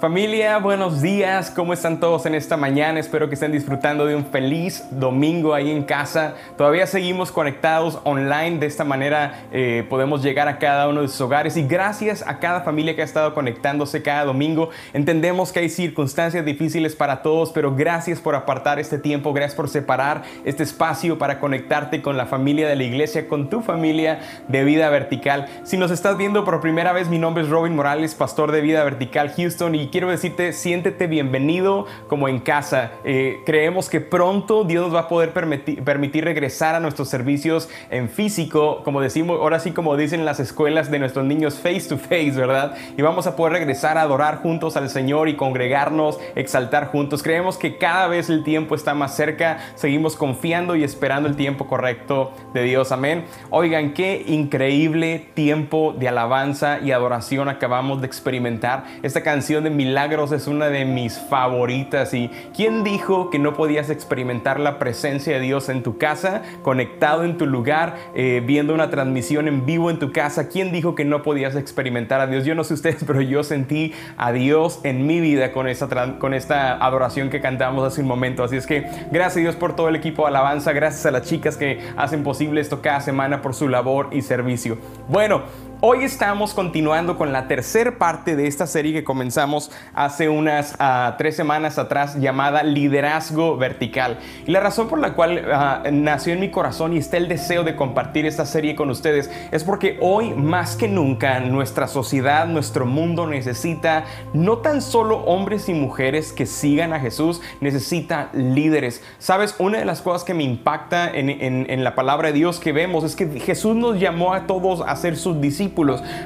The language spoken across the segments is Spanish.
Familia, buenos días, ¿cómo están todos en esta mañana? Espero que estén disfrutando de un feliz domingo ahí en casa. Todavía seguimos conectados online, de esta manera eh, podemos llegar a cada uno de sus hogares y gracias a cada familia que ha estado conectándose cada domingo. Entendemos que hay circunstancias difíciles para todos, pero gracias por apartar este tiempo, gracias por separar este espacio para conectarte con la familia de la iglesia, con tu familia de vida vertical. Si nos estás viendo por primera vez, mi nombre es Robin Morales, pastor de vida vertical Houston y quiero decirte, siéntete bienvenido como en casa. Eh, creemos que pronto Dios va a poder permitir, permitir regresar a nuestros servicios en físico, como decimos, ahora sí como dicen las escuelas de nuestros niños, face to face, ¿verdad? Y vamos a poder regresar a adorar juntos al Señor y congregarnos, exaltar juntos. Creemos que cada vez el tiempo está más cerca, seguimos confiando y esperando el tiempo correcto de Dios. Amén. Oigan, qué increíble tiempo de alabanza y adoración acabamos de experimentar. Esta canción de Milagros es una de mis favoritas. ¿Y quién dijo que no podías experimentar la presencia de Dios en tu casa, conectado en tu lugar, eh, viendo una transmisión en vivo en tu casa? ¿Quién dijo que no podías experimentar a Dios? Yo no sé ustedes, pero yo sentí a Dios en mi vida con esta, con esta adoración que cantamos hace un momento. Así es que gracias a Dios por todo el equipo de alabanza, gracias a las chicas que hacen posible esto cada semana por su labor y servicio. Bueno, Hoy estamos continuando con la tercera parte de esta serie que comenzamos hace unas ah, tres semanas atrás llamada Liderazgo Vertical. Y la razón por la cual ah, nació en mi corazón y está el deseo de compartir esta serie con ustedes es porque hoy más que nunca nuestra sociedad, nuestro mundo necesita no tan solo hombres y mujeres que sigan a Jesús, necesita líderes. Sabes, una de las cosas que me impacta en, en la palabra de Dios que vemos es que Jesús nos llamó a todos a ser sus discípulos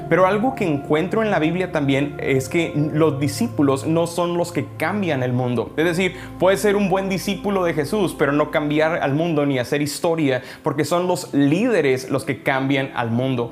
pero algo que encuentro en la Biblia también es que los discípulos no son los que cambian el mundo. Es decir, puede ser un buen discípulo de Jesús, pero no cambiar al mundo ni hacer historia, porque son los líderes los que cambian al mundo.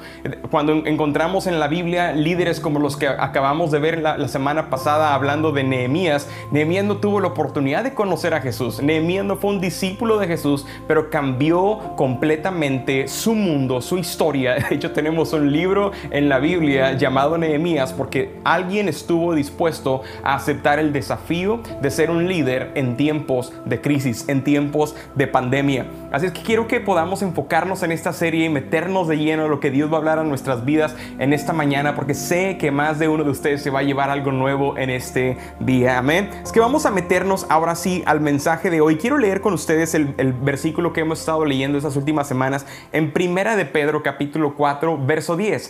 Cuando encontramos en la Biblia líderes como los que acabamos de ver la, la semana pasada hablando de Nehemías, Nehemías no tuvo la oportunidad de conocer a Jesús. Nehemías no fue un discípulo de Jesús, pero cambió completamente su mundo, su historia. De hecho, tenemos un libro en la Biblia llamado Nehemías porque alguien estuvo dispuesto a aceptar el desafío de ser un líder en tiempos de crisis, en tiempos de pandemia. Así es que quiero que podamos enfocarnos en esta serie y meternos de lleno en lo que Dios va a hablar a nuestras vidas en esta mañana porque sé que más de uno de ustedes se va a llevar algo nuevo en este día. Amén. Es que vamos a meternos ahora sí al mensaje de hoy. Quiero leer con ustedes el, el versículo que hemos estado leyendo estas últimas semanas en Primera de Pedro capítulo 4 verso 10.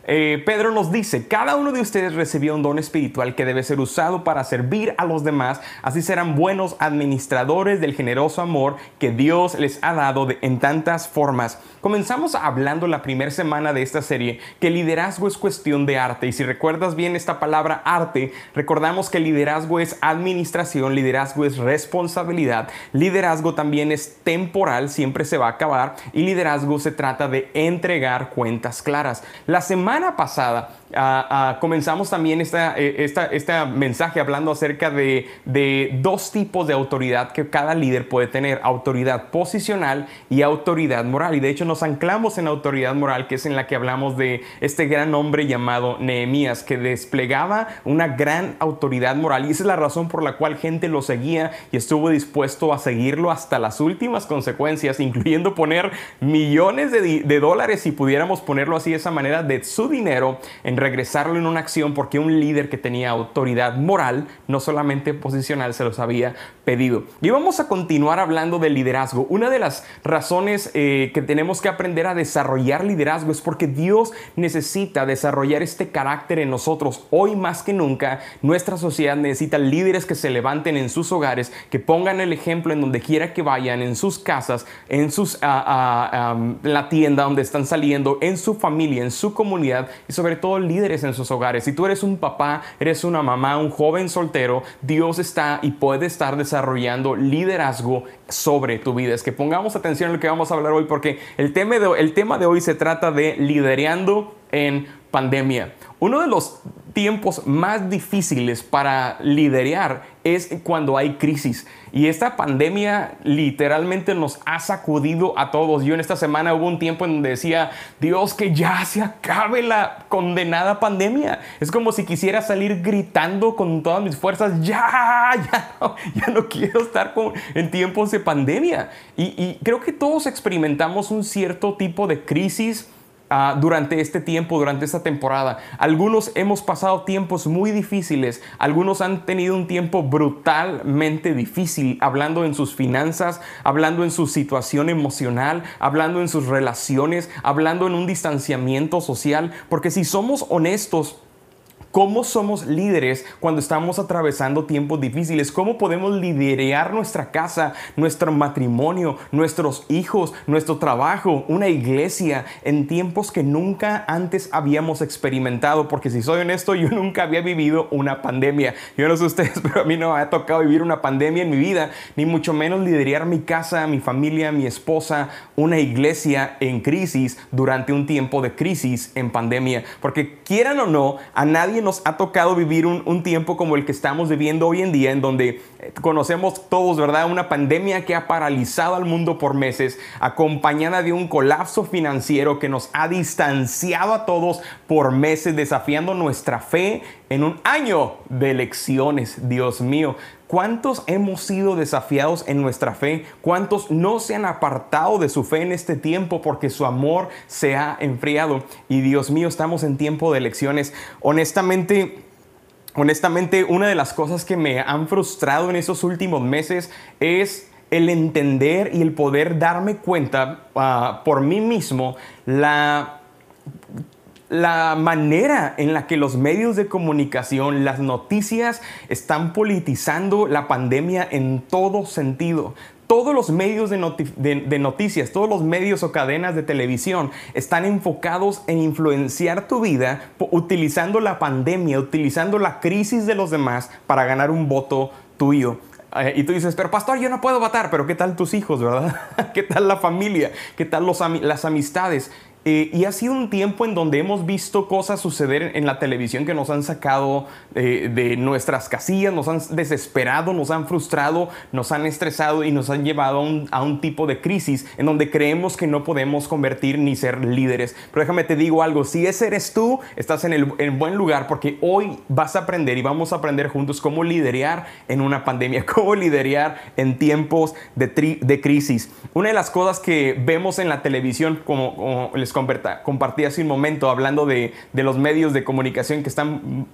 Eh, Pedro nos dice, cada uno de ustedes recibió un don espiritual que debe ser usado para servir a los demás, así serán buenos administradores del generoso amor que Dios les ha dado en tantas formas. Comenzamos hablando la primera semana de esta serie que liderazgo es cuestión de arte y si recuerdas bien esta palabra arte, recordamos que liderazgo es administración, liderazgo es responsabilidad, liderazgo también es temporal, siempre se va a acabar y liderazgo se trata de entregar cuentas claras. La semana pasada comenzamos también esta, eh, esta, este mensaje hablando acerca de, de, dos tipos de autoridad que cada líder puede tener, autoridad posicional y autoridad moral. Y de hecho nos anclamos en autoridad moral, que es en la que hablamos de este gran hombre llamado Nehemías, que desplegaba una gran autoridad moral. Y esa es la razón por la cual gente lo seguía y estuvo dispuesto a seguirlo hasta las últimas consecuencias, incluyendo poner millones de, de dólares, si pudiéramos ponerlo así de esa manera, de su dinero en regresarlo en una acción porque un líder que tenía autoridad moral, no solamente posicional, se los había pedido. Y vamos a continuar hablando de liderazgo. Una de las razones eh, que tenemos que aprender a desarrollar liderazgo es porque Dios necesita desarrollar este carácter en nosotros. Hoy más que nunca, nuestra sociedad necesita líderes que se levanten en sus hogares, que pongan el ejemplo en donde quiera que vayan, en sus casas, en sus, ah, la tienda donde están saliendo, en su familia, en su comunidad y sobre todo líderes en sus hogares. Si tú eres un papá, eres una mamá, un joven soltero, Dios está y puede estar desarrollando liderazgo sobre tu vida. Es que pongamos atención en lo que vamos a hablar hoy porque el tema de, el tema de hoy se trata de liderando en pandemia. Uno de los tiempos más difíciles para liderar es cuando hay crisis. Y esta pandemia literalmente nos ha sacudido a todos. Yo en esta semana hubo un tiempo en donde decía, Dios, que ya se acabe la condenada pandemia. Es como si quisiera salir gritando con todas mis fuerzas, ya, ya no, ya no quiero estar con, en tiempos de pandemia. Y, y creo que todos experimentamos un cierto tipo de crisis Ah, durante este tiempo, durante esta temporada. Algunos hemos pasado tiempos muy difíciles, algunos han tenido un tiempo brutalmente difícil, hablando en sus finanzas, hablando en su situación emocional, hablando en sus relaciones, hablando en un distanciamiento social, porque si somos honestos, ¿Cómo somos líderes cuando estamos atravesando tiempos difíciles? ¿Cómo podemos liderar nuestra casa, nuestro matrimonio, nuestros hijos, nuestro trabajo, una iglesia en tiempos que nunca antes habíamos experimentado? Porque si soy honesto, yo nunca había vivido una pandemia. Yo no sé ustedes, pero a mí no me ha tocado vivir una pandemia en mi vida, ni mucho menos liderar mi casa, mi familia, mi esposa, una iglesia en crisis durante un tiempo de crisis en pandemia. Porque quieran o no, a nadie nos ha tocado vivir un, tiempo como el que estamos viviendo hoy en día, en donde eh, conocemos todos, ¿verdad? Una pandemia que ha paralizado al mundo por meses, acompañada de un colapso financiero que nos ha distanciado a todos por meses, desafiando nuestra fe en un año de elecciones. Dios mío, ¿Cuántos hemos sido desafiados en nuestra fe? ¿Cuántos no se han apartado de su fe en este tiempo porque su amor se ha enfriado? Y Dios mío, estamos en tiempo de elecciones. Honestamente, honestamente, una de las cosas que me han frustrado en esos últimos meses es el entender y el poder darme cuenta ah, por mí mismo la la manera en la que los medios de comunicación, las noticias están politizando la pandemia en todo sentido. Todos los medios de, noticias, todos los medios o cadenas de televisión están enfocados en influenciar tu vida utilizando la pandemia, utilizando la crisis de los demás para ganar un voto tuyo. Eh, y tú dices, pero pastor, yo no puedo votar, pero ¿qué tal tus hijos, verdad? ¿Qué tal la familia? ¿Qué tal las amistades? Eh, y ha sido un tiempo en donde hemos visto cosas suceder en la televisión que nos han sacado eh, de nuestras casillas, nos han desesperado, nos han frustrado, nos han estresado y nos han llevado a un, tipo de crisis en donde creemos que no podemos convertir ni ser líderes. Pero déjame te digo algo, si ese eres tú, estás en el en buen lugar porque hoy vas a aprender y vamos a aprender juntos cómo liderar en una pandemia, cómo liderar en tiempos de, de crisis. Una de las cosas que vemos en la televisión, como, como les compartí hace un momento hablando de, los medios de comunicación que están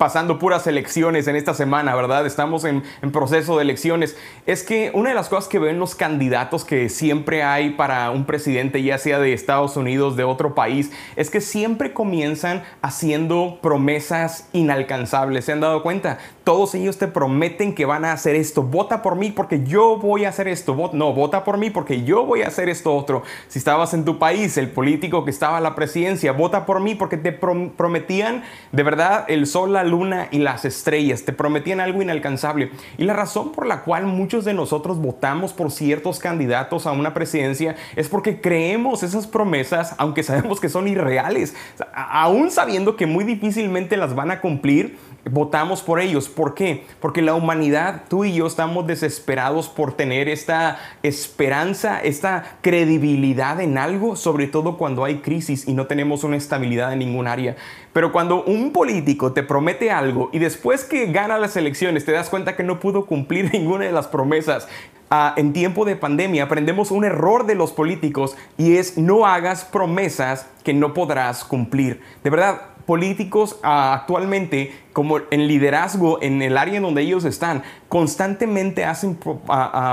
pasando puras elecciones en esta semana, ¿verdad? Estamos en, proceso de elecciones. Es que una de las cosas que ven los candidatos que siempre hay para un presidente, ya sea de Estados Unidos, de otro país, es que siempre comienzan haciendo promesas inalcanzables. ¿Se han dado cuenta? Todos ellos te prometen que van a hacer esto. Vota por mí porque yo voy a hacer esto. no, vota por mí porque yo voy a hacer esto otro. Si estabas en tu país, el político que estaba a la presidencia, vota por mí porque te prometían de verdad el sol, la luna y las estrellas, te prometían algo inalcanzable. Y la razón por la cual muchos de nosotros votamos por ciertos candidatos a una presidencia es porque creemos esas promesas, aunque sabemos que son irreales, aún sabiendo que muy difícilmente las van a cumplir votamos por ellos. ¿Por qué? Porque la humanidad, tú y yo, estamos desesperados por tener esta esperanza, esta credibilidad en algo, sobre todo cuando hay crisis y no tenemos una estabilidad en ningún área. Pero cuando un político te promete algo y después que gana las elecciones te das cuenta que no pudo cumplir ninguna de las promesas, ah, en tiempo de pandemia aprendemos un error de los políticos y es no hagas promesas que no podrás cumplir. De verdad, políticos ah, actualmente como en liderazgo en el área en donde ellos están, constantemente hacen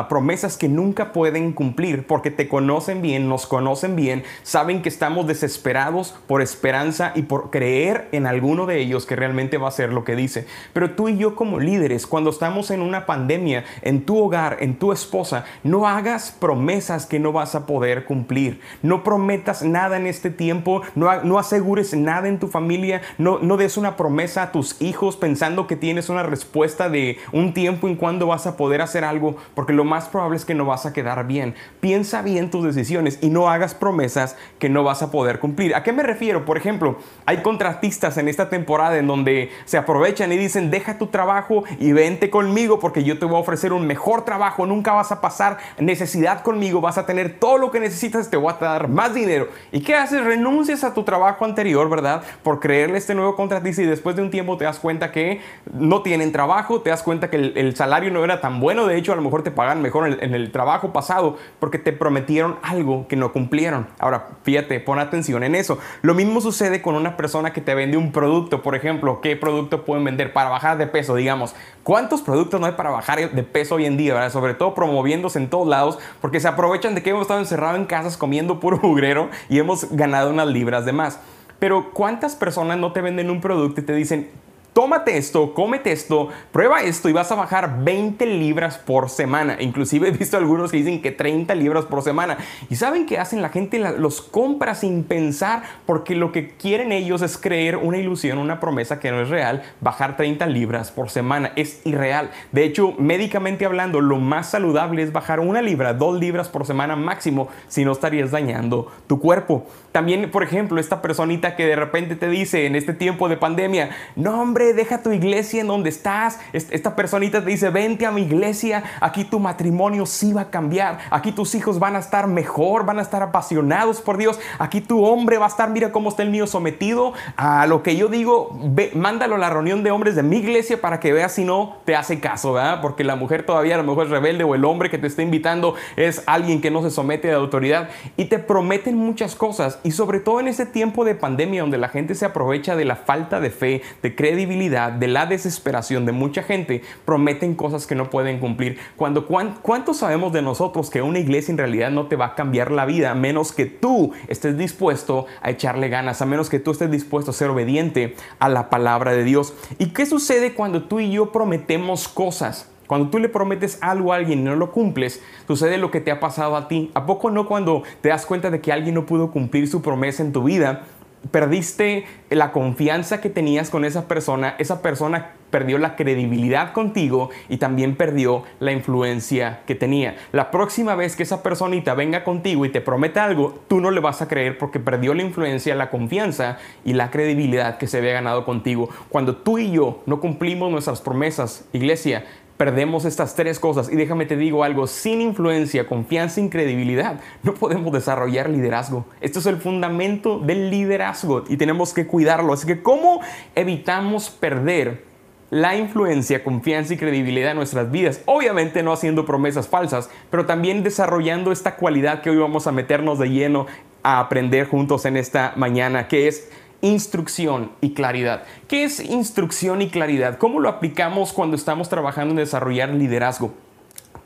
promesas que nunca pueden cumplir porque te conocen bien, nos conocen bien, saben que estamos desesperados por esperanza y por creer en alguno de ellos que realmente va a ser lo que dice. Pero tú y yo como líderes, cuando estamos en una pandemia, en tu hogar, en tu esposa, no hagas promesas que no vas a poder cumplir. No prometas nada en este tiempo, no, no asegures nada en tu familia, no, no des una promesa a tus hijos hijos pensando que tienes una respuesta de un tiempo en cuando vas a poder hacer algo, porque lo más probable es que no vas a quedar bien. Piensa bien tus decisiones y no hagas promesas que no vas a poder cumplir. ¿A qué me refiero? Por ejemplo, hay contratistas en esta temporada en donde se aprovechan y dicen, deja tu trabajo y vente conmigo porque yo te voy a ofrecer un mejor trabajo, nunca vas a pasar necesidad conmigo, vas a tener todo lo que necesitas, te voy a dar más dinero. ¿Y qué haces? Renuncias a tu trabajo anterior, ¿verdad? Por creerle este nuevo contratista y después de un tiempo te das cuenta que no tienen trabajo, te das cuenta que el, salario no era tan bueno, de hecho a lo mejor te pagan mejor en el, trabajo pasado porque te prometieron algo que no cumplieron. Ahora, fíjate, pon atención en eso. Lo mismo sucede con una persona que te vende un producto, por ejemplo, ¿qué producto pueden vender para bajar de peso? Digamos, ¿cuántos productos no hay para bajar de peso hoy en día? ¿verdad? Sobre todo promoviéndose en todos lados porque se aprovechan de que hemos estado encerrados en casas comiendo puro mugrero y hemos ganado unas libras de más. Pero ¿cuántas personas no te venden un producto y te dicen, tómate esto, cómete esto, prueba esto y vas a bajar 20 libras por semana. Inclusive he visto algunos que dicen que 30 libras por semana. ¿Y saben qué hacen? La gente los compra sin pensar porque lo que quieren ellos es creer una ilusión, una promesa que no es real. Bajar 30 libras por semana es irreal. De hecho, médicamente hablando, lo más saludable es bajar una libra, dos libras por semana máximo si no estarías dañando tu cuerpo. También, por ejemplo, esta personita que de repente te dice en este tiempo de pandemia, no hombre, deja tu iglesia en donde estás. Esta personita te dice, vente a mi iglesia, aquí tu matrimonio sí va a cambiar, aquí tus hijos van a estar mejor, van a estar apasionados por Dios, aquí tu hombre va a estar, mira cómo está el mío sometido a lo que yo digo, mándalo a la reunión de hombres de mi iglesia para que veas si no te hace caso, ¿verdad? Porque la mujer todavía a lo mejor es rebelde o el hombre que te está invitando es alguien que no se somete a la autoridad. Y te prometen muchas cosas. Y sobre todo en este tiempo de pandemia donde la gente se aprovecha de la falta de fe, de credibilidad, de la desesperación de mucha gente, prometen cosas que no pueden cumplir. Cuando, ¿Cuánto sabemos de nosotros que una iglesia en realidad no te va a cambiar la vida a menos que tú estés dispuesto a echarle ganas, a menos que tú estés dispuesto a ser obediente a la palabra de Dios? ¿Y qué sucede cuando tú y yo prometemos cosas? Cuando tú le prometes algo a alguien y no lo cumples, sucede lo que te ha pasado a ti. ¿A poco no cuando te das cuenta de que alguien no pudo cumplir su promesa en tu vida? Perdiste la confianza que tenías con esa persona, esa persona perdió la credibilidad contigo y también perdió la influencia que tenía. La próxima vez que esa personita venga contigo y te prometa algo, tú no le vas a creer porque perdió la influencia, la confianza y la credibilidad que se había ganado contigo. Cuando tú y yo no cumplimos nuestras promesas, iglesia, perdemos estas tres cosas. Y déjame te digo algo, sin influencia, confianza y credibilidad, no podemos desarrollar liderazgo. Esto es el fundamento del liderazgo y tenemos que cuidarlo. Así que, ¿cómo evitamos perder la influencia, confianza y credibilidad en nuestras vidas. Obviamente no haciendo promesas falsas, pero también desarrollando esta cualidad que hoy vamos a meternos de lleno a aprender juntos en esta mañana, que es instrucción y claridad. ¿Qué es instrucción y claridad? ¿Cómo lo aplicamos cuando estamos trabajando en desarrollar liderazgo?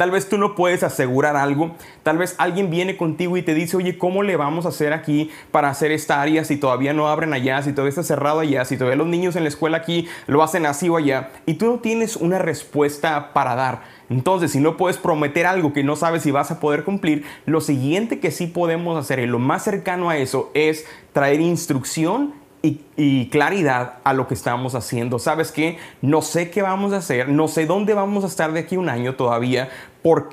Tal vez tú no puedes asegurar algo, tal vez alguien viene contigo y te dice, oye, ¿cómo le vamos a hacer aquí para hacer esta área si todavía no abren allá, si todavía está cerrado allá, si todavía los niños en la escuela aquí lo hacen así o allá? Y tú no tienes una respuesta para dar. Entonces, si no puedes prometer algo que no sabes si vas a poder cumplir, lo siguiente que sí podemos hacer y lo más cercano a eso es traer instrucción y, claridad a lo que estamos haciendo. ¿Sabes qué? No sé qué vamos a hacer, no sé dónde vamos a estar de aquí un año todavía,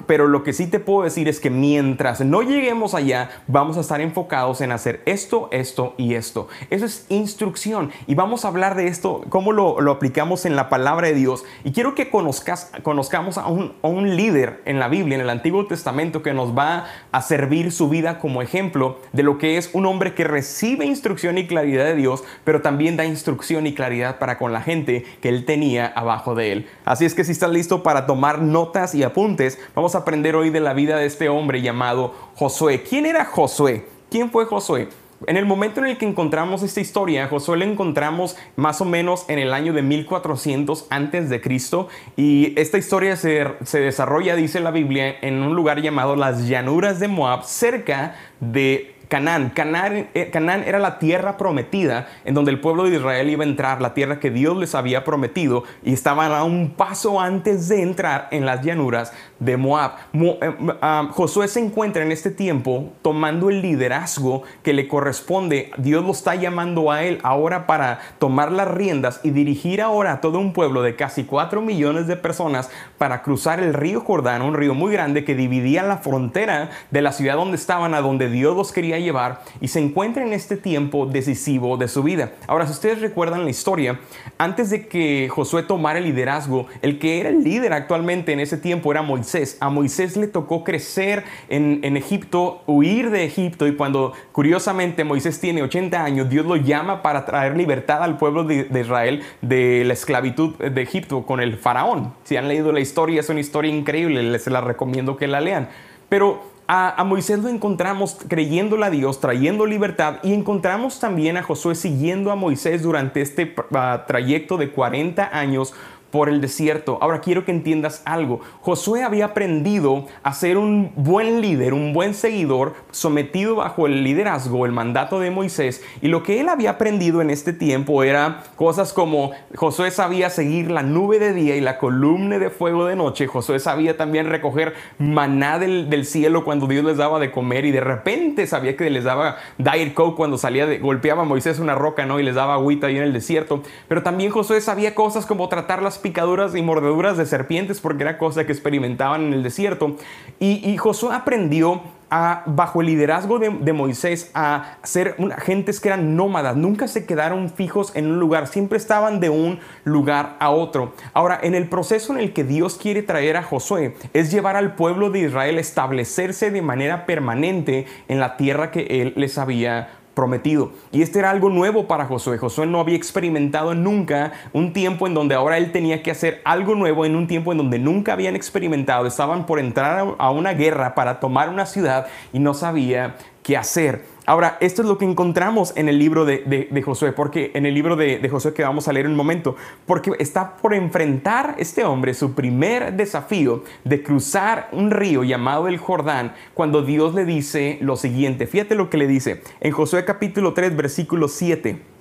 pero lo que sí te puedo decir es que mientras no lleguemos allá, vamos a estar enfocados en hacer esto, esto y esto. Eso es instrucción. Y vamos a hablar de esto, cómo lo, aplicamos en la palabra de Dios. Y quiero que conozcas, conozcamos a un, a un líder en la Biblia, en el Antiguo Testamento, que nos va a servir su vida como ejemplo de lo que es un hombre que recibe instrucción y claridad de Dios, pero también da instrucción y claridad para con la gente que él tenía abajo de él. Así es que si estás listo para tomar notas y apuntes, vamos a aprender hoy de la vida de este hombre llamado Josué. ¿Quién era Josué? ¿Quién fue Josué? En el momento en el que encontramos esta historia, Josué la encontramos más o menos en el año de 1400 antes de Cristo y esta historia se, se, desarrolla, dice la Biblia, en un lugar llamado las llanuras de Moab, cerca de Canaán. Canaán. Eh, Canaán era la tierra prometida en donde el pueblo de Israel iba a entrar, la tierra que Dios les había prometido y estaban a un paso antes de entrar en las llanuras de Moab. Eh, ah, Josué se encuentra en este tiempo tomando el liderazgo que le corresponde. Dios lo está llamando a él ahora para tomar las riendas y dirigir ahora a todo un pueblo de casi 4 millones de personas para cruzar el río Jordán, un río muy grande que dividía la frontera de la ciudad donde estaban a donde Dios los quería llevar y se encuentra en este tiempo decisivo de su vida. Ahora, si ustedes recuerdan la historia, antes de que Josué tomara el liderazgo, el que era el líder actualmente en ese tiempo era Moisés. A Moisés le tocó crecer en, Egipto, huir de Egipto y cuando curiosamente Moisés tiene 80 años, Dios lo llama para traer libertad al pueblo de, de Israel de la esclavitud de Egipto con el faraón. Si han leído la historia, es una historia increíble, les la recomiendo que la lean. Pero a, Moisés lo encontramos creyéndole a Dios, trayendo libertad y encontramos también a Josué siguiendo a Moisés durante este ah, trayecto de 40 años por el desierto. Ahora quiero que entiendas algo. Josué había aprendido a ser un buen líder, un buen seguidor, sometido bajo el liderazgo, el mandato de Moisés. Y lo que él había aprendido en este tiempo era cosas como Josué sabía seguir la nube de día y la columna de fuego de noche. Josué sabía también recoger maná del, cielo cuando Dios les daba de comer y de repente sabía que les daba Diet Coke cuando salía golpeaba a Moisés una roca, ¿no? Y les daba agüita ahí en el desierto. Pero también Josué sabía cosas como tratar las picaduras y mordeduras de serpientes porque era cosa que experimentaban en el desierto. Y, Josué aprendió a, bajo el liderazgo de, Moisés a ser gentes que eran nómadas, nunca se quedaron fijos en un lugar, siempre estaban de un lugar a otro. Ahora, en el proceso en el que Dios quiere traer a Josué es llevar al pueblo de Israel a establecerse de manera permanente en la tierra que él les había Y este era algo nuevo para Josué. Josué no había experimentado nunca un tiempo en donde ahora él tenía que hacer algo nuevo en un tiempo en donde nunca habían experimentado. Estaban por entrar a una guerra para tomar una ciudad y no sabía hacer. Ahora, esto es lo que encontramos en el libro de, Josué, porque en el libro de, de, Josué que vamos a leer en un momento, porque está por enfrentar este hombre su primer desafío de cruzar un río llamado el Jordán, cuando Dios le dice lo siguiente. Fíjate lo que le dice en Josué capítulo 3, versículo 7.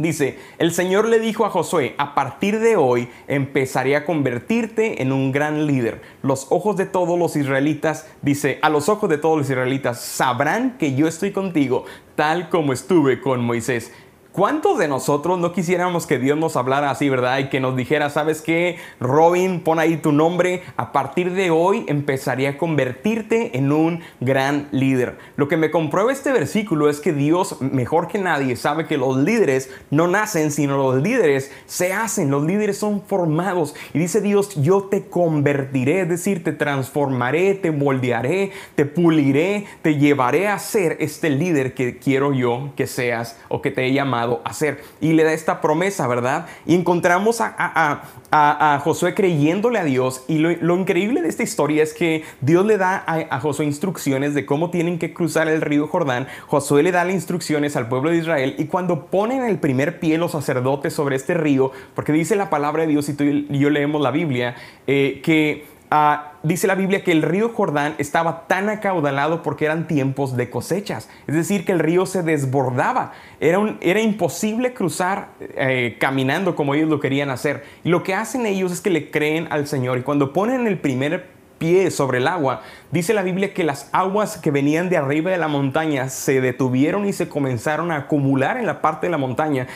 Dice, el Señor le dijo a Josué, a partir de hoy empezaré a convertirte en un gran líder. Los ojos de todos los israelitas, dice, a los ojos de todos los israelitas sabrán que yo estoy contigo, tal como estuve con Moisés. ¿Cuántos de nosotros no quisiéramos que Dios nos hablara así, verdad? Y que nos dijera, ¿sabes qué? Robin, pon ahí tu nombre. A partir de hoy empezaría a convertirte en un gran líder. Lo que me comprueba este versículo es que Dios, mejor que nadie, sabe que los líderes no nacen, sino los líderes se hacen. Los líderes son formados. Y dice Dios, yo te convertiré, es decir, te transformaré, te moldearé, te puliré, te llevaré a ser este líder que quiero yo que seas o que te he llamado hacer. Y le da esta promesa, ¿verdad? Y encontramos a, Josué creyéndole a Dios. Y lo, increíble de esta historia es que Dios le da a, Josué instrucciones de cómo tienen que cruzar el río Jordán. Josué le da las instrucciones al pueblo de Israel. Y cuando ponen el primer pie los sacerdotes sobre este río, porque dice la palabra de Dios y tú y yo leemos la Biblia, eh, que Ah, dice la Biblia que el río Jordán estaba tan acaudalado porque eran tiempos de cosechas. Es decir, que el río se desbordaba. Era, era imposible cruzar eh, caminando como ellos lo querían hacer. Y lo que hacen ellos es que le creen al Señor. Y cuando ponen el primer pie sobre el agua, dice la Biblia que las aguas que venían de arriba de la montaña se detuvieron y se comenzaron a acumular en la parte de la montaña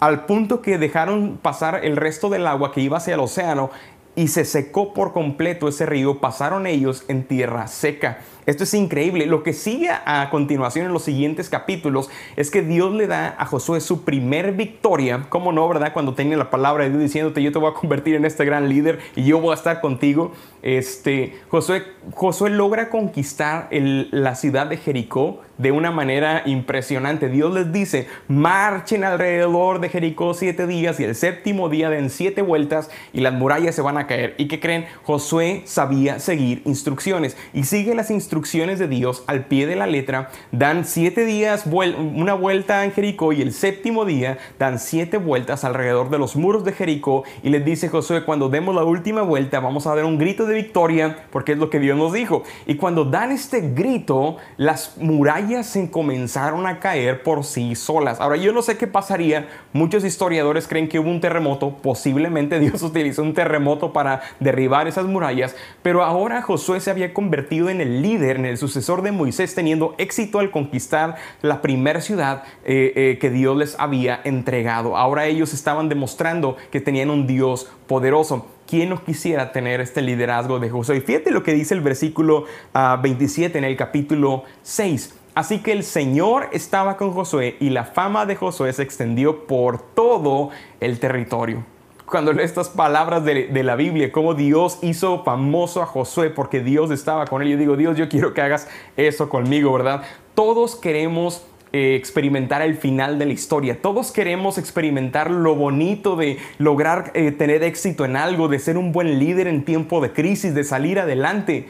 al punto que dejaron pasar el resto del agua que iba hacia el océano y se secó por completo ese río, pasaron ellos en tierra seca. Esto es increíble. Lo que sigue a continuación en los siguientes capítulos es que Dios le da a Josué su primer victoria. ¿Cómo no, verdad? Cuando tiene la palabra de Dios diciéndote, yo te voy a convertir en este gran líder y yo voy a estar contigo. Este, Josué, Josué logra conquistar la ciudad de Jericó de una manera impresionante. Dios les dice, marchen alrededor de Jericó siete días y el séptimo día den siete vueltas y las murallas se van a caer. ¿Y qué creen? Josué sabía seguir instrucciones y sigue las instrucciones instrucciones de Dios al pie de la letra, dan siete días una vuelta en Jericó y el séptimo día dan siete vueltas alrededor de los muros de Jericó y les dice Josué, cuando demos la última vuelta vamos a dar un grito de victoria porque es lo que Dios nos dijo. Y cuando dan este grito, las murallas se comenzaron a caer por sí solas. Ahora, yo no sé qué pasaría. Muchos historiadores creen que hubo un terremoto. Posiblemente Dios utilizó un terremoto para derribar esas murallas. Pero ahora Josué se había convertido en el líder, en el sucesor de Moisés, teniendo éxito al conquistar la primera ciudad eh, eh, que Dios les había entregado. Ahora ellos estaban demostrando que tenían un Dios poderoso. ¿Quién no quisiera tener este liderazgo de Josué? Fíjate lo que dice el versículo 27 ah, en el capítulo 6. Así que el Señor estaba con Josué y la fama de Josué se extendió por todo el territorio. Cuando leo estas palabras de, de, la Biblia, cómo Dios hizo famoso a Josué porque Dios estaba con él, yo digo, Dios, yo quiero que hagas eso conmigo, ¿verdad? Todos queremos eh, experimentar el final de la historia. Todos queremos experimentar lo bonito de lograr eh, tener éxito en algo, de ser un buen líder en tiempo de crisis, de salir adelante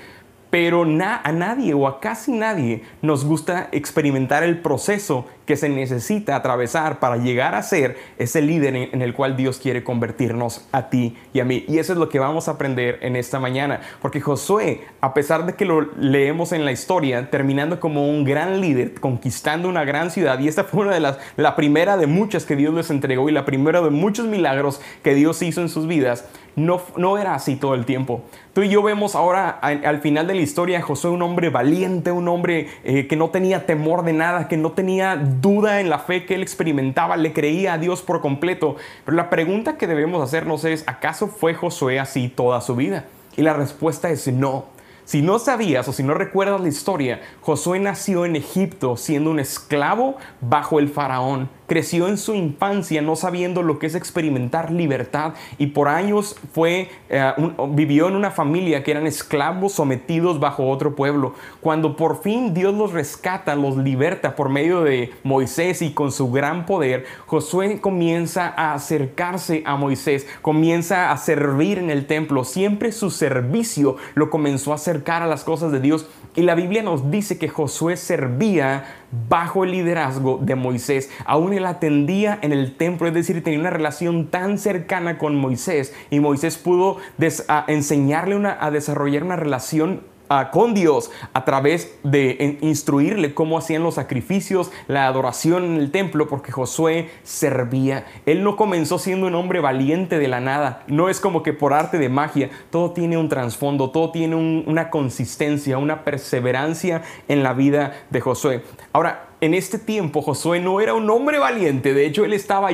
pero a nadie o a casi nadie nos gusta experimentar el proceso que se necesita atravesar para llegar a ser ese líder en, el cual Dios quiere convertirnos a ti y a mí. Y eso es lo que vamos a aprender en esta mañana, porque Josué, a pesar de que lo leemos en la historia, terminando como un gran líder, conquistando una gran ciudad, y esta fue una de las, la primera de muchas que Dios les entregó y la primera de muchos milagros que Dios hizo en sus vidas, no, no era así todo el tiempo. Tú y yo vemos ahora al, final de la historia Josué un hombre valiente, un hombre eh, que no tenía temor de nada, que no tenía duda en la fe que él experimentaba, le creía a Dios por completo. Pero la pregunta que debemos hacernos es, ¿acaso fue Josué así toda su vida? Y la respuesta es no. Si no sabías o si no recuerdas la historia, Josué nació en Egipto siendo un esclavo bajo el faraón creció en su infancia no sabiendo lo que es experimentar libertad y por años fue, eh, vivió en una familia que eran esclavos sometidos bajo otro pueblo. Cuando por fin Dios los rescata, los liberta por medio de Moisés y con su gran poder, Josué comienza a acercarse a Moisés, comienza a servir en el templo. Siempre su servicio lo comenzó a acercar a las cosas de Dios y la Biblia nos dice que Josué servía bajo el liderazgo de Moisés. Aún él atendía en el templo, es decir, tenía una relación tan cercana con Moisés y Moisés pudo enseñarle a desarrollar una relación con Dios a través de instruirle cómo hacían los sacrificios, la adoración en el templo, porque Josué servía. Él no comenzó siendo un hombre valiente de la nada. No es como que por arte de magia. Todo tiene un trasfondo, todo tiene una consistencia, una perseverancia en la vida de Josué. Ahora, en este tiempo Josué no era un hombre valiente, de hecho él estaba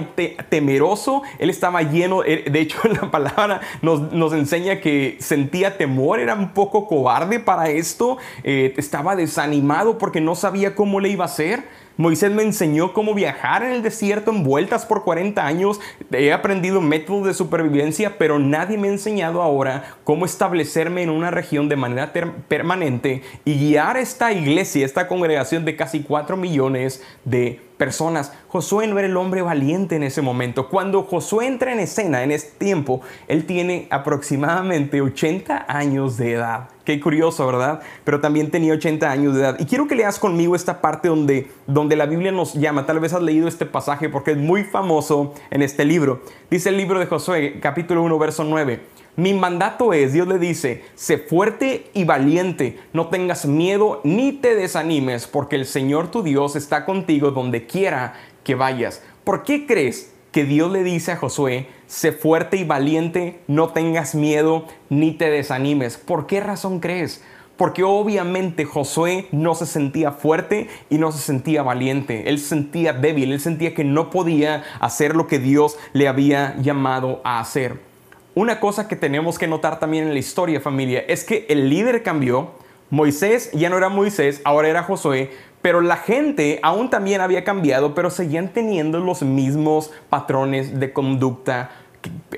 temeroso, él estaba lleno, de hecho la palabra nos, enseña que sentía temor, era un poco cobarde para esto, eh, estaba desanimado porque no sabía cómo le iba a hacer. Moisés me enseñó cómo viajar en el desierto en vueltas por 40 años. He aprendido métodos de supervivencia, pero nadie me ha enseñado ahora cómo establecerme en una región de manera permanente y guiar esta iglesia, esta congregación de casi 4 millones de personas. Josué no era el hombre valiente en ese momento. Cuando Josué entra en escena en este tiempo, él tiene aproximadamente 80 años de edad. Qué curioso, ¿verdad? Pero también tenía 80 años de edad. Y quiero que leas conmigo esta parte donde, donde la Biblia nos llama. Tal vez has leído este pasaje porque es muy famoso en este libro. Dice el libro de Josué, capítulo 1, verso 9. Mi mandato es, Dios le dice, sé fuerte y valiente, no tengas miedo ni te desanimes, porque el Señor tu Dios está contigo donde quiera que vayas. ¿Por qué crees que Dios le dice a Josué, sé fuerte y valiente, no tengas miedo ni te desanimes? ¿Por qué razón crees? Porque obviamente Josué no se sentía fuerte y no se sentía valiente. Él se sentía débil, él sentía que no podía hacer lo que Dios le había llamado a hacer. Una cosa que tenemos que notar también en la historia, familia, es que el líder cambió. Moisés ya no era Moisés, ahora era Josué, pero la gente aún también había cambiado, pero seguían teniendo los mismos patrones de conducta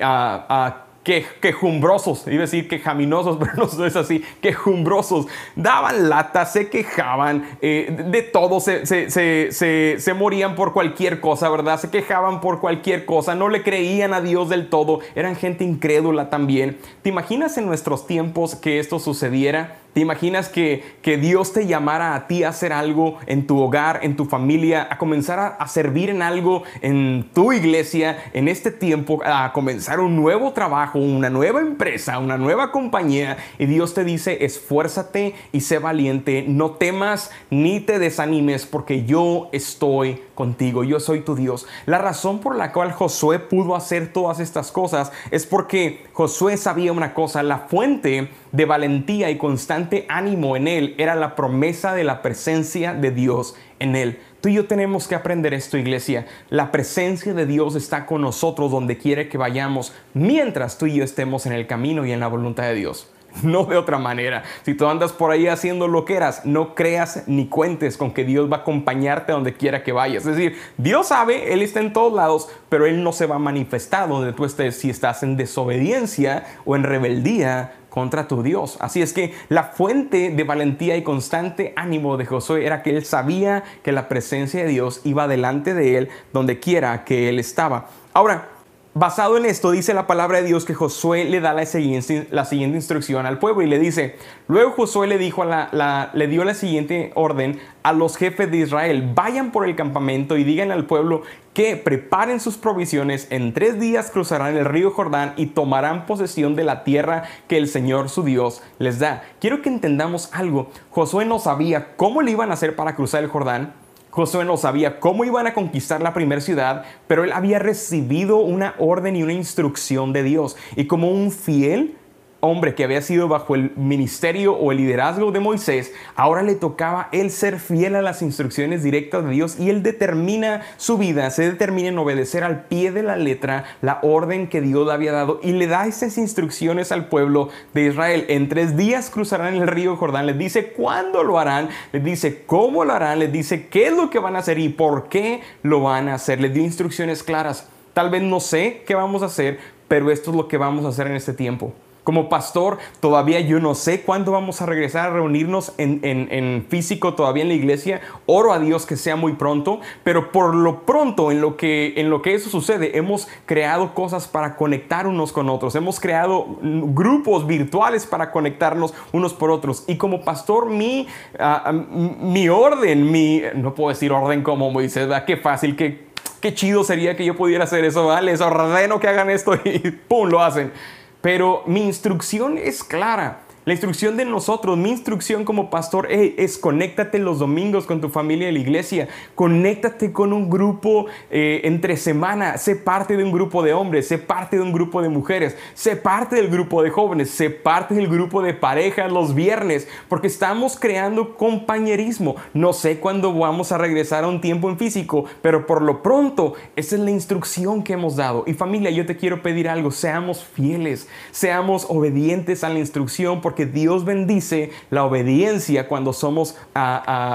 ah, ah, que, quejumbrosos, iba a decir quejaminosos, pero no es así, quejumbrosos. Daban lata, se quejaban eh, de todo, se, se, morían por cualquier cosa, ¿verdad? Se quejaban por cualquier cosa, no le creían a Dios del todo, eran gente incrédula también. ¿Te imaginas en nuestros tiempos que esto sucediera? ¿Te imaginas que, que, Dios te llamara a ti a hacer algo en tu hogar, en tu familia, a comenzar a, a, servir en algo en tu iglesia en este tiempo, a comenzar un nuevo trabajo, una nueva empresa, una nueva compañía? Y Dios te dice, esfuérzate y sé valiente, no temas ni te desanimes porque yo estoy contigo, yo soy tu Dios. La razón por la cual Josué pudo hacer todas estas cosas es porque Josué sabía una cosa, la fuente de valentía y constante ánimo en él era la promesa de la presencia de Dios en él. Tú y yo tenemos que aprender esto, iglesia. La presencia de Dios está con nosotros donde quiere que vayamos, mientras tú y yo estemos en el camino y en la voluntad de Dios. No de otra manera. Si tú andas por ahí haciendo lo que eras, no creas ni cuentes con que Dios va a acompañarte a donde quiera que vayas. Es decir, Dios sabe, Él está en todos lados, pero Él no se va a manifestar donde tú estés si estás en desobediencia o en rebeldía contra tu Dios. Así es que la fuente de valentía y constante ánimo de Josué era que él sabía que la presencia de Dios iba delante de él donde quiera que él estaba. Ahora, Basado en esto, dice la palabra de Dios que Josué le da la siguiente, instrucción al pueblo y le dice, luego Josué le, dijo le dio la siguiente orden a los jefes de Israel, vayan por el campamento y digan al pueblo que preparen sus provisiones, en tres días cruzarán el río Jordán y tomarán posesión de la tierra que el Señor su Dios les da. Quiero que entendamos algo, Josué no sabía cómo le iban a hacer para cruzar el Jordán, Josué no sabía cómo iban a conquistar la primera ciudad, pero él había recibido una orden y una instrucción de Dios. Y como un fiel hombre que había sido bajo el ministerio o el liderazgo de Moisés, ahora le tocaba él ser fiel a las instrucciones directas de Dios y él determina su vida, se determina en obedecer al pie de la letra la orden que Dios le había dado y le da esas instrucciones al pueblo de Israel. En tres días cruzarán el río Jordán, les dice cuándo lo harán, les dice cómo lo harán, les dice qué es lo que van a hacer y por qué lo van a hacer, les dio instrucciones claras. Tal vez no sé qué vamos a hacer, pero esto es lo que vamos a hacer en este tiempo. Como pastor, todavía yo no sé cuándo vamos a regresar a reunirnos en, físico todavía en la iglesia. Oro a Dios que sea muy pronto, pero por lo pronto en lo, que, en lo que eso sucede, hemos creado cosas para conectar unos con otros. Hemos creado grupos virtuales para conectarnos unos por otros. Y como pastor, mi, ah, mi orden, mi, no puedo decir orden como Moisés, ¿verdad? qué fácil, qué, qué chido sería que yo pudiera hacer eso, ¿vale? Les ordeno que hagan esto y ¡pum! lo hacen. Pero mi instrucción es clara. La instrucción de nosotros, mi instrucción como pastor es conéctate los domingos con tu familia de la iglesia, conéctate con un grupo eh, entre semana, sé parte de un grupo de hombres, sé parte de un grupo de mujeres, sé parte del grupo de jóvenes, sé parte del grupo de parejas los viernes, porque estamos creando compañerismo. No sé cuándo vamos a regresar a un tiempo en físico, pero por lo pronto esa es la instrucción que hemos dado. Y familia, yo te quiero pedir algo, seamos fieles, seamos obedientes a la instrucción, porque Dios bendice la obediencia cuando somos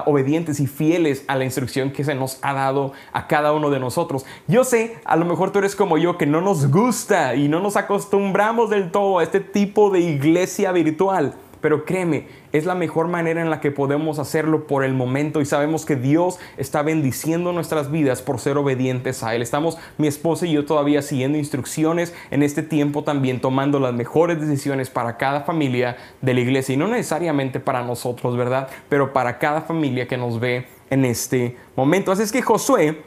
obedientes y fieles a la instrucción que se nos ha dado a cada uno de nosotros. Yo sé, a lo mejor tú eres como yo, que no nos gusta y no nos acostumbramos del todo a este tipo de iglesia virtual. Pero créeme, es la mejor manera en la que podemos hacerlo por el momento y sabemos que Dios está bendiciendo nuestras vidas por ser obedientes a Él. Estamos, mi esposa y yo, todavía siguiendo instrucciones en este tiempo también, tomando las mejores decisiones para cada familia de la iglesia y no necesariamente para nosotros, ¿verdad? Pero para cada familia que nos ve en este momento. Así es que Josué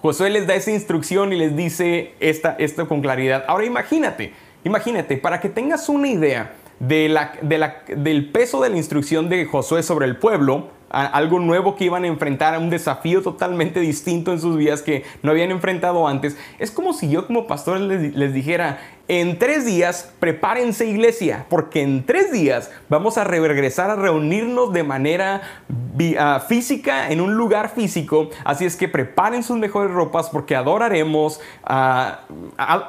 Josué les da esa instrucción y les dice esta, esto con claridad. Ahora imagínate, imagínate, para que tengas una idea, de la, del peso de la instrucción de Josué sobre el pueblo, algo nuevo que iban a enfrentar, a un desafío totalmente distinto en sus vidas que no habían enfrentado antes. Es como si yo como pastor les, les dijera, en tres días, prepárense iglesia, porque en tres días vamos a regresar a reunirnos de manera ah, física, en un lugar físico. Así es que preparen sus mejores ropas porque adoraremos, ah,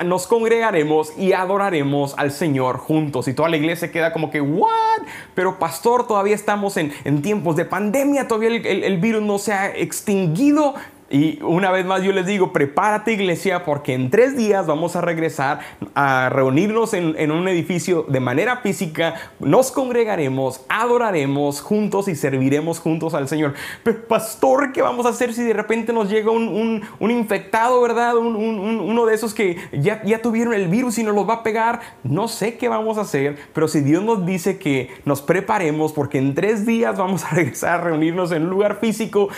nos congregaremos y adoraremos al Señor juntos. Y toda la iglesia queda como que, ¿what? Pero pastor, todavía estamos en, tiempos de pandemia, todavía el virus no se ha extinguido Y una vez más yo les digo, prepárate iglesia porque en tres días vamos a regresar a reunirnos en, un edificio de manera física, nos congregaremos, adoraremos juntos y serviremos juntos al Señor. Pero pastor, ¿qué vamos a hacer si de repente nos llega un, infectado, verdad? uno de esos que ya, ya tuvieron el virus y nos los va a pegar. No sé qué vamos a hacer, pero si Dios nos dice que nos preparemos porque en tres días vamos a regresar a reunirnos en un lugar físico,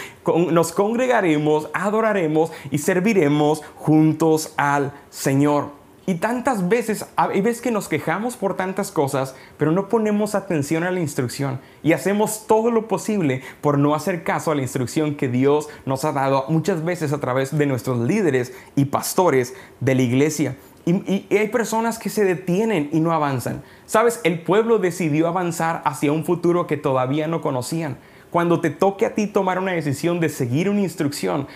nos congregaremos, adoraremos y serviremos juntos al Señor. Y tantas veces, hay veces que nos quejamos por tantas cosas, pero no ponemos atención a la instrucción y hacemos todo lo posible por no hacer caso a la instrucción que Dios nos ha dado muchas veces a través de nuestros líderes y pastores de la iglesia. Y, y, hay personas que se detienen y no avanzan. Sabes, el pueblo decidió avanzar hacia un futuro que todavía no conocían. Cuando te toque a ti tomar una decisión de seguir una instrucción,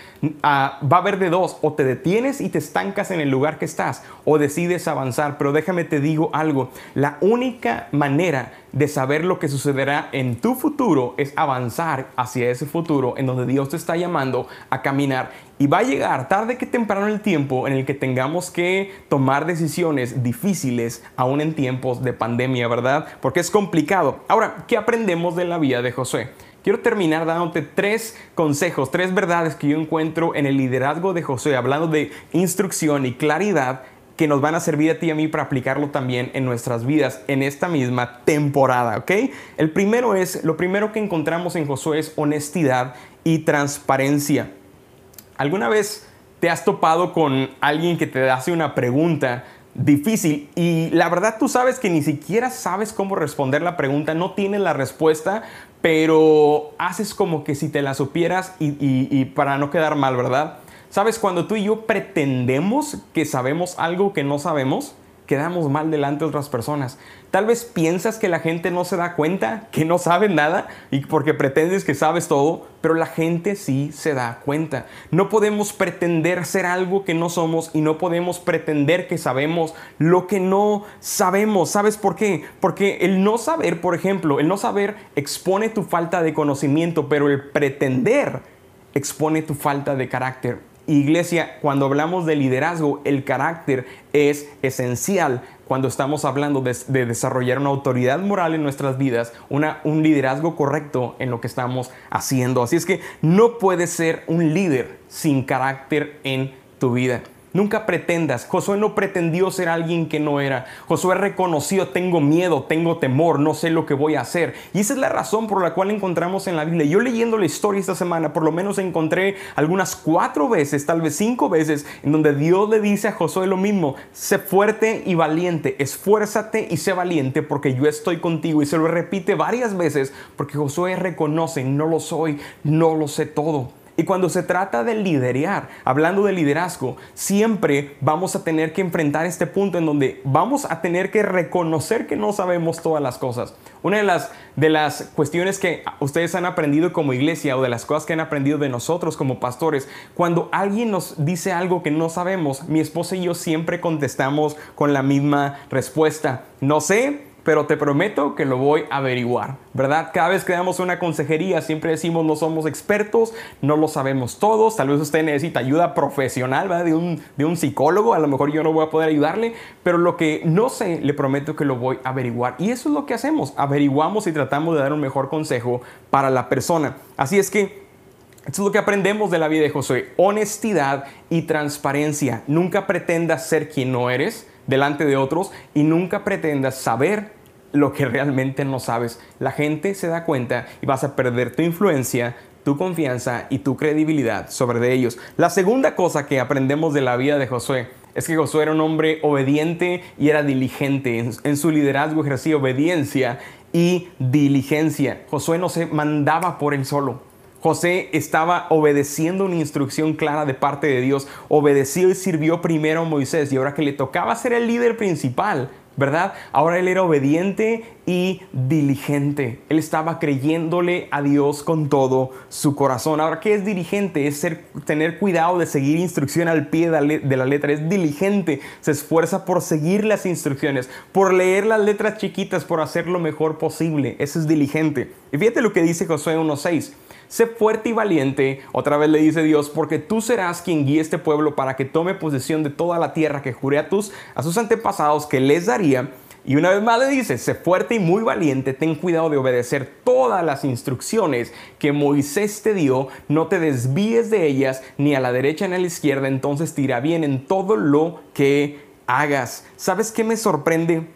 va a haber de dos, o te detienes y te estancas en el lugar que estás, o decides avanzar. Pero déjame te digo algo, la única manera de saber lo que sucederá en tu futuro es avanzar hacia ese futuro en donde Dios te está llamando a caminar. Y va a llegar tarde que temprano el tiempo en el que tengamos que tomar decisiones difíciles, aún en tiempos de pandemia, ¿verdad? Porque es complicado. Ahora, ¿qué aprendemos de la vida de José? Quiero terminar dándote tres consejos, tres verdades que yo encuentro en el liderazgo de José, hablando de instrucción y claridad que nos van a servir a ti y a mí para aplicarlo también en nuestras vidas en esta misma temporada, ¿ok? El primero es, lo primero que encontramos en Josué es honestidad y transparencia. ¿Alguna vez te has topado con alguien que te hace una pregunta difícil y la verdad tú sabes que ni siquiera sabes cómo responder la pregunta, no tienes la respuesta, pero haces como que si te la supieras y, para no quedar mal, ¿verdad? ¿Sabes? Cuando tú y yo pretendemos que sabemos algo que no sabemos, quedamos mal delante de otras personas. Tal vez piensas que la gente no se da cuenta, que no sabe nada, y porque pretendes que sabes todo, pero la gente sí se da cuenta. No podemos pretender ser algo que no somos y no podemos pretender que sabemos lo que no sabemos. ¿Sabes por qué? Porque el no saber, por ejemplo, el no saber expone tu falta de conocimiento, pero el pretender expone tu falta de carácter. Iglesia, cuando hablamos de liderazgo, el carácter es esencial cuando estamos hablando de, desarrollar una autoridad moral en nuestras vidas, una, un liderazgo correcto en lo que estamos haciendo. Así es que no puedes ser un líder sin carácter en tu vida. Nunca pretendas. Josué no pretendió ser alguien que no era. Josué reconoció, tengo miedo, tengo temor, no sé lo que voy a hacer. Y esa es la razón por la cual encontramos en la Biblia. Yo leyendo la historia esta semana, por lo menos encontré algunas cuatro veces, tal vez cinco veces, en donde Dios le dice a Josué lo mismo, sé fuerte y valiente, esfuérzate y sé valiente porque yo estoy contigo. Y se lo repite varias veces porque Josué reconoce, no lo soy, no lo sé todo. Y cuando se trata de liderar, hablando de liderazgo, siempre vamos a tener que enfrentar este punto en donde vamos a tener que reconocer que no sabemos todas las cosas. Una de las, de las cuestiones que ustedes han aprendido como iglesia o de las cosas que han aprendido de nosotros como pastores, cuando alguien nos dice algo que no sabemos, mi esposa y yo siempre contestamos con la misma respuesta. No sé, pero te prometo que lo voy a averiguar, ¿verdad? Cada vez que damos una consejería siempre decimos no somos expertos, no lo sabemos todos, tal vez usted necesita ayuda profesional, ¿verdad? De un, de un psicólogo, a lo mejor yo no voy a poder ayudarle, pero lo que no sé, le prometo que lo voy a averiguar. Y eso es lo que hacemos, averiguamos y tratamos de dar un mejor consejo para la persona. Así es que esto es lo que aprendemos de la vida de Josué, honestidad y transparencia. Nunca pretendas ser quien no eres delante de otros y nunca pretendas saber lo que realmente no sabes. La gente se da cuenta y vas a perder tu influencia, tu confianza y tu credibilidad sobre de ellos. La segunda cosa que aprendemos de la vida de Josué es que Josué era un hombre obediente y era diligente. En, su liderazgo ejercía obediencia y diligencia. Josué no se mandaba por él solo. José estaba obedeciendo una instrucción clara de parte de Dios, obedeció y sirvió primero a Moisés y ahora que le tocaba ser el líder principal, ¿verdad? Ahora él era obediente y diligente. Él estaba creyéndole a Dios con todo su corazón. Ahora, ¿qué es diligente? Es ser, tener cuidado de seguir instrucción al pie de la letra. Es diligente. Se esfuerza por seguir las instrucciones, por leer las letras chiquitas, por hacer lo mejor posible. Eso es diligente. Y fíjate lo que dice Josué 1.6. sé fuerte y valiente, otra vez le dice Dios, porque tú serás quien guíe este pueblo para que tome posesión de toda la tierra que juré a tus, a sus antepasados que les daría. Y una vez más le dice, sé fuerte y muy valiente, ten cuidado de obedecer todas las instrucciones que Moisés te dio, no te desvíes de ellas ni a la derecha ni a la izquierda, entonces te irá bien en todo lo que hagas. ¿Sabes qué me sorprende?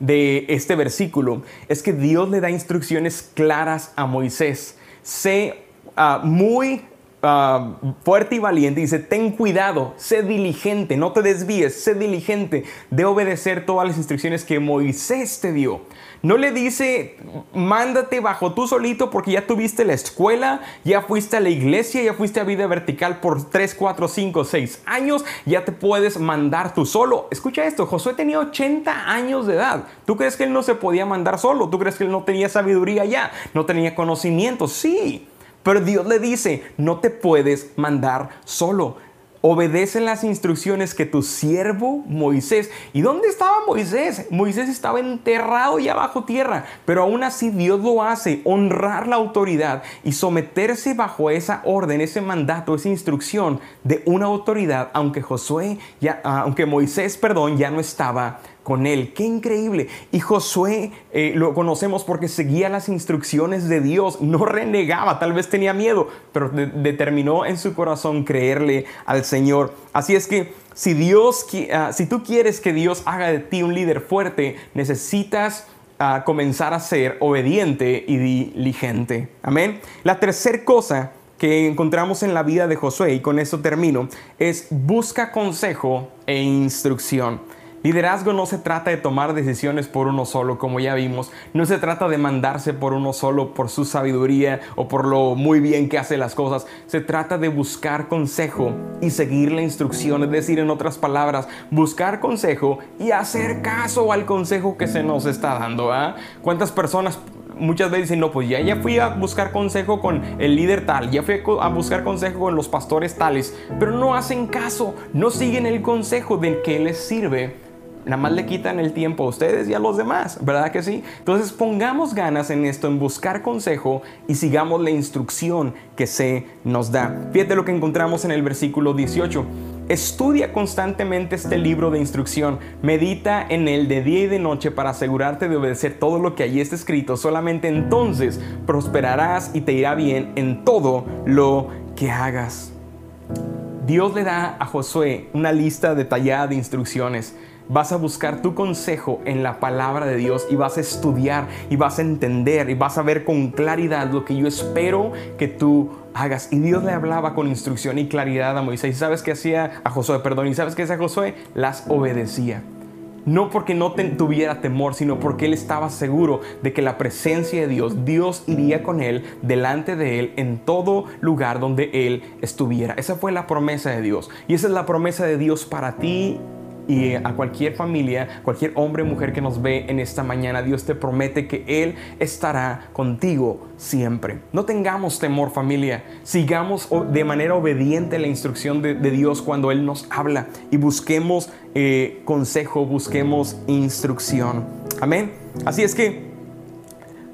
de este versículo es que Dios le da instrucciones claras a Moisés. Sé ah, muy ah, fuerte y valiente. Dice, ten cuidado, sé diligente, no te desvíes, sé diligente de obedecer todas las instrucciones que Moisés te dio. No le dice, mándate bajo tú solito porque ya tuviste la escuela, ya fuiste a la iglesia, ya fuiste a vida vertical por 3, 4, 5, 6 años, ya te puedes mandar tú solo. Escucha esto, Josué tenía 80 años de edad. ¿Tú crees que él no se podía mandar solo? ¿Tú crees que él no tenía sabiduría ya? ¿No tenía conocimiento? Sí. Pero Dios le dice, no te puedes mandar solo obedece las instrucciones que tu siervo Moisés. ¿Y dónde estaba Moisés? Moisés estaba enterrado ya bajo tierra, pero aún así Dios lo hace, honrar la autoridad y someterse bajo esa orden, ese mandato, esa instrucción de una autoridad, aunque Josué, ya, aunque Moisés, perdón, ya no estaba con él. Qué increíble. Y Josué eh, lo conocemos porque seguía las instrucciones de Dios, no renegaba, tal vez tenía miedo, pero determinó en su corazón creerle al Señor. Así es que si Dios, ah, si tú quieres que Dios haga de ti un líder fuerte, necesitas ah, comenzar a ser obediente y diligente. Amén. La tercera cosa que encontramos en la vida de Josué, y con eso termino, es busca consejo e instrucción. Liderazgo no se trata de tomar decisiones por uno solo, como ya vimos. No se trata de mandarse por uno solo por su sabiduría o por lo muy bien que hace las cosas. Se trata de buscar consejo y seguir la instrucción. Es decir, en otras palabras, buscar consejo y hacer caso al consejo que se nos está dando. ¿ah? ¿Cuántas personas muchas veces dicen, no, pues ya, ya fui a buscar consejo con el líder tal, ya fui a buscar consejo con los pastores tales, pero no hacen caso, no siguen el consejo del que les sirve nada más le quitan el tiempo a ustedes y a los demás, ¿verdad que sí? Entonces pongamos ganas en esto, en buscar consejo y sigamos la instrucción que se nos da. Fíjate lo que encontramos en el versículo 18. Estudia constantemente este libro de instrucción, medita en él de día y de noche para asegurarte de obedecer todo lo que allí está escrito. Solamente entonces prosperarás y te irá bien en todo lo que hagas. Dios le da a Josué una lista detallada de instrucciones vas a buscar tu consejo en la palabra de Dios y vas a estudiar y vas a entender y vas a ver con claridad lo que yo espero que tú hagas. Y Dios le hablaba con instrucción y claridad a Moisés. ¿Y sabes qué hacía a Josué? Perdón, ¿y sabes qué hacía Josué? Las obedecía. No porque no tuviera temor, sino porque él estaba seguro de que la presencia de Dios, Dios iría con él, delante de él, en todo lugar donde él estuviera. Esa fue la promesa de Dios. Y esa es la promesa de Dios para ti y a cualquier familia, cualquier hombre o mujer que nos ve en esta mañana, Dios te promete que Él estará contigo siempre. No tengamos temor familia, sigamos de manera obediente la instrucción de, Dios cuando Él nos habla y busquemos eh, consejo, busquemos instrucción. Amén. Así es que...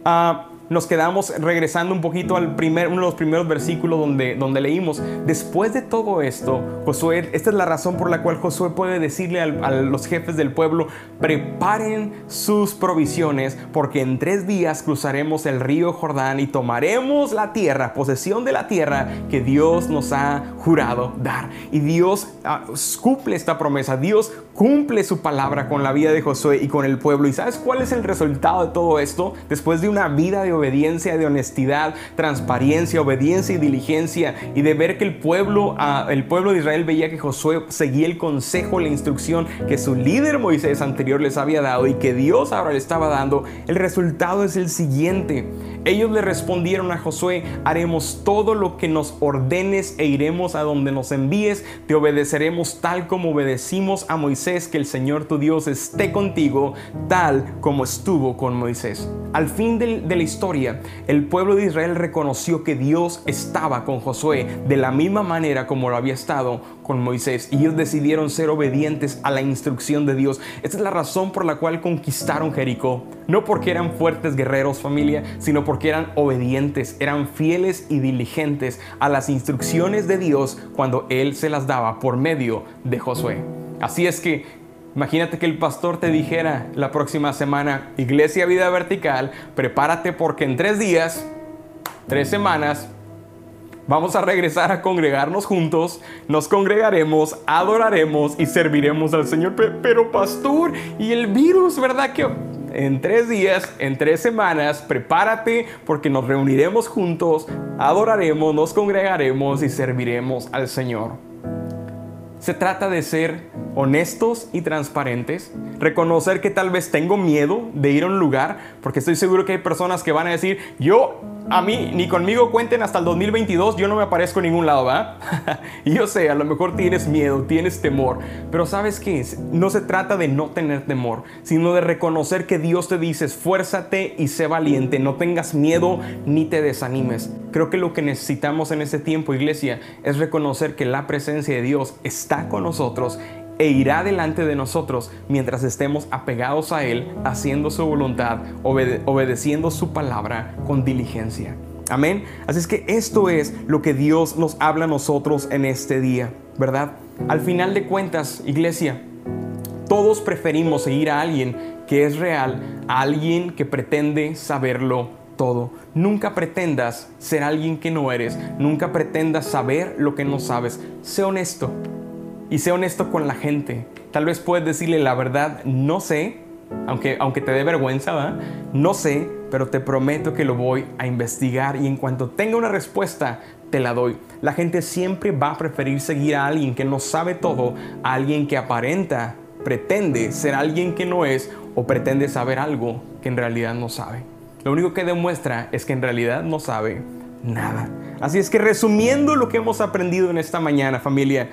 Ah, nos quedamos regresando un poquito al primer, uno de los primeros versículos donde, donde leímos, después de todo esto, Josué, esta es la razón por la cual Josué puede decirle a los jefes del pueblo, preparen sus provisiones, porque en tres días cruzaremos el río Jordán y tomaremos la tierra, posesión de la tierra que Dios nos ha jurado dar. Y Dios ah, cumple esta promesa, Dios cumple su palabra con la vida de Josué y con el pueblo. ¿Y sabes cuál es el resultado de todo esto? Después de una vida de obediencia, de honestidad, transparencia, obediencia y diligencia y de ver que el pueblo, ah, el pueblo de Israel veía que Josué seguía el consejo, la instrucción que su líder Moisés anterior les había dado y que Dios ahora le estaba dando, el resultado es el siguiente. Ellos le respondieron a Josué, haremos todo lo que nos ordenes e iremos a donde nos envíes, te obedeceremos tal como obedecimos a Moisés, que el Señor tu Dios esté contigo, tal como estuvo con Moisés. Al fin de, de la historia, el pueblo de Israel reconoció que Dios estaba con Josué de la misma manera como lo había estado Moisés y ellos decidieron ser obedientes a la instrucción de Dios. Esta es la razón por la cual conquistaron Jericó. No porque eran fuertes guerreros familia, sino porque eran obedientes, eran fieles y diligentes a las instrucciones de Dios cuando Él se las daba por medio de Josué. Así es que Imagínate que el pastor te dijera la próxima semana, Iglesia Vida Vertical, prepárate porque en tres días, tres semanas, Vamos a regresar a congregarnos juntos, nos congregaremos, adoraremos y serviremos al Señor. Pero pastor, ¿y el virus, verdad que en tres días, en tres semanas, prepárate porque nos reuniremos juntos, adoraremos, nos congregaremos y serviremos al Señor? Se trata de ser honestos y transparentes, reconocer que tal vez tengo miedo de ir a un lugar, porque estoy seguro que hay personas que van a decir, yo a mí ni conmigo cuenten hasta el 2022, yo no me aparezco en ningún lado, ¿va? y yo sé, a lo mejor tienes miedo, tienes temor, pero ¿sabes qué? No se trata de no tener temor, sino de reconocer que Dios te dice, esfuérzate y sé valiente, no tengas miedo ni te desanimes. Creo que lo que necesitamos en este tiempo, iglesia, es reconocer que la presencia de Dios está con nosotros e irá delante de nosotros mientras estemos apegados a Él, haciendo su voluntad, obedeciendo su palabra con diligencia. Amén. Así es que esto es lo que Dios nos habla a nosotros en este día, ¿verdad? Al final de cuentas, iglesia, todos preferimos seguir a alguien que es real, a alguien que pretende saberlo todo. Nunca pretendas ser alguien que no eres, nunca pretendas saber lo que no sabes. Sé honesto, y sé honesto con la gente. Tal vez puedes decirle la verdad, no sé, aunque, aunque te dé vergüenza, ¿verdad? No sé, pero te prometo que lo voy a investigar y en cuanto tenga una respuesta, te la doy. La gente siempre va a preferir seguir a alguien que no sabe todo, a alguien que aparenta, pretende ser alguien que no es o pretende saber algo que en realidad no sabe. Lo único que demuestra es que en realidad no sabe nada. Así es que resumiendo lo que hemos aprendido en esta mañana, familia,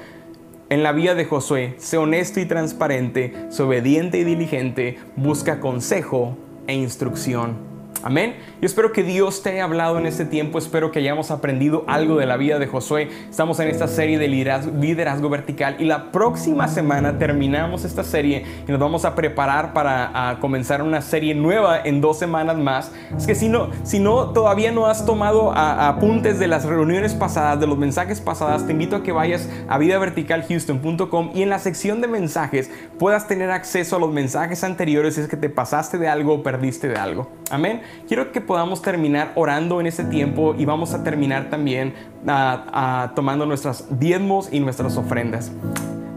en la vida de Josué, sé honesto y transparente, sé obediente y diligente, busca consejo e instrucción. Amén. Yo espero que Dios te haya hablado en este tiempo, espero que hayamos aprendido algo de la vida de Josué. Estamos en esta serie de liderazgo, vertical y la próxima semana terminamos esta serie y nos vamos a preparar para comenzar una serie nueva en dos semanas más. Es que si no, si no todavía no has tomado apuntes de las reuniones pasadas, de los mensajes pasados, te invito a que vayas a vidaverticalhouston.com y en la sección de mensajes puedas tener acceso a los mensajes anteriores si es que te pasaste de algo o perdiste de algo. Amén. Quiero que podamos terminar orando en ese tiempo y vamos a terminar también ah, ah, tomando nuestras diezmos y nuestras ofrendas.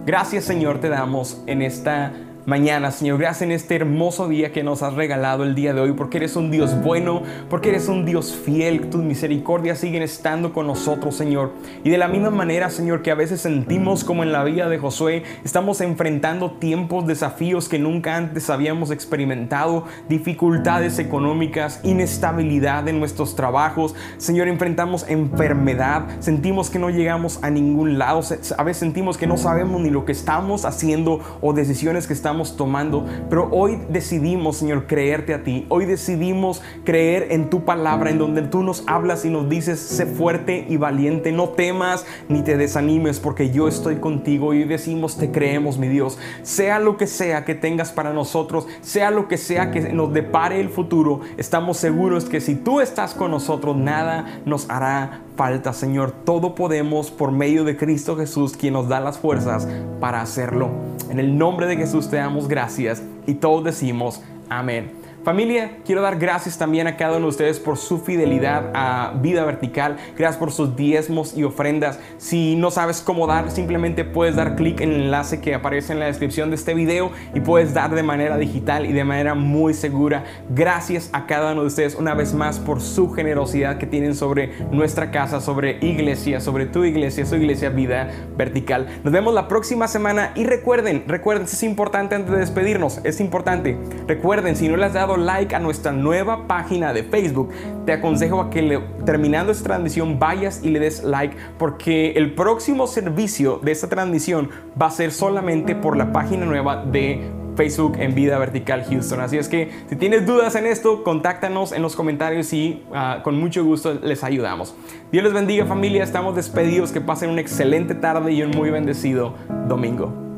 Gracias Señor te damos en esta mañana, Señor. Gracias en este hermoso día que nos has regalado el día de hoy, porque eres un Dios bueno, porque eres un Dios fiel. Tus misericordias siguen estando con nosotros, Señor. Y de la misma manera, Señor, que a veces sentimos como en la vida de Josué, estamos enfrentando tiempos, desafíos que nunca antes habíamos experimentado, dificultades económicas, inestabilidad en nuestros trabajos. Señor, enfrentamos enfermedad, sentimos que no llegamos a ningún lado, a veces sentimos que no sabemos ni lo que estamos haciendo o decisiones que estamos tomando, pero hoy decidimos, Señor, creerte a ti. Hoy decidimos creer en tu palabra, en donde tú nos hablas y nos dices, sé fuerte y valiente, no temas ni te desanimes, porque yo estoy contigo. Hoy decimos, te creemos, mi Dios. Sea lo que sea que tengas para nosotros, sea lo que sea que nos depare el futuro, estamos seguros que si tú estás con nosotros, nada nos hará falta, Señor. Todo podemos por medio de Cristo Jesús, quien nos da las fuerzas para hacerlo. En el nombre de Jesús te damos gracias y todos decimos amén. Familia, quiero dar gracias también a cada uno de ustedes por su fidelidad a Vida Vertical. Gracias por sus diezmos y ofrendas. Si no sabes cómo dar, simplemente puedes dar clic en el enlace que aparece en la descripción de este video y puedes dar de manera digital y de manera muy segura. Gracias a cada uno de ustedes una vez más por su generosidad que tienen sobre nuestra casa, sobre iglesia, sobre tu iglesia, su iglesia Vida Vertical. Nos vemos la próxima semana y recuerden, recuerden, es importante antes de despedirnos, es importante. Recuerden, si no les has dado like a nuestra nueva página de Facebook, te aconsejo a que terminando esta transmisión vayas y le des like porque el próximo servicio de esta transmisión va a ser solamente por la página nueva de Facebook en Vida Vertical Houston. Así es que si tienes dudas en esto, contáctanos en los comentarios y ah, con mucho gusto les ayudamos. Dios les bendiga familia, estamos despedidos, que pasen una excelente tarde y un muy bendecido domingo.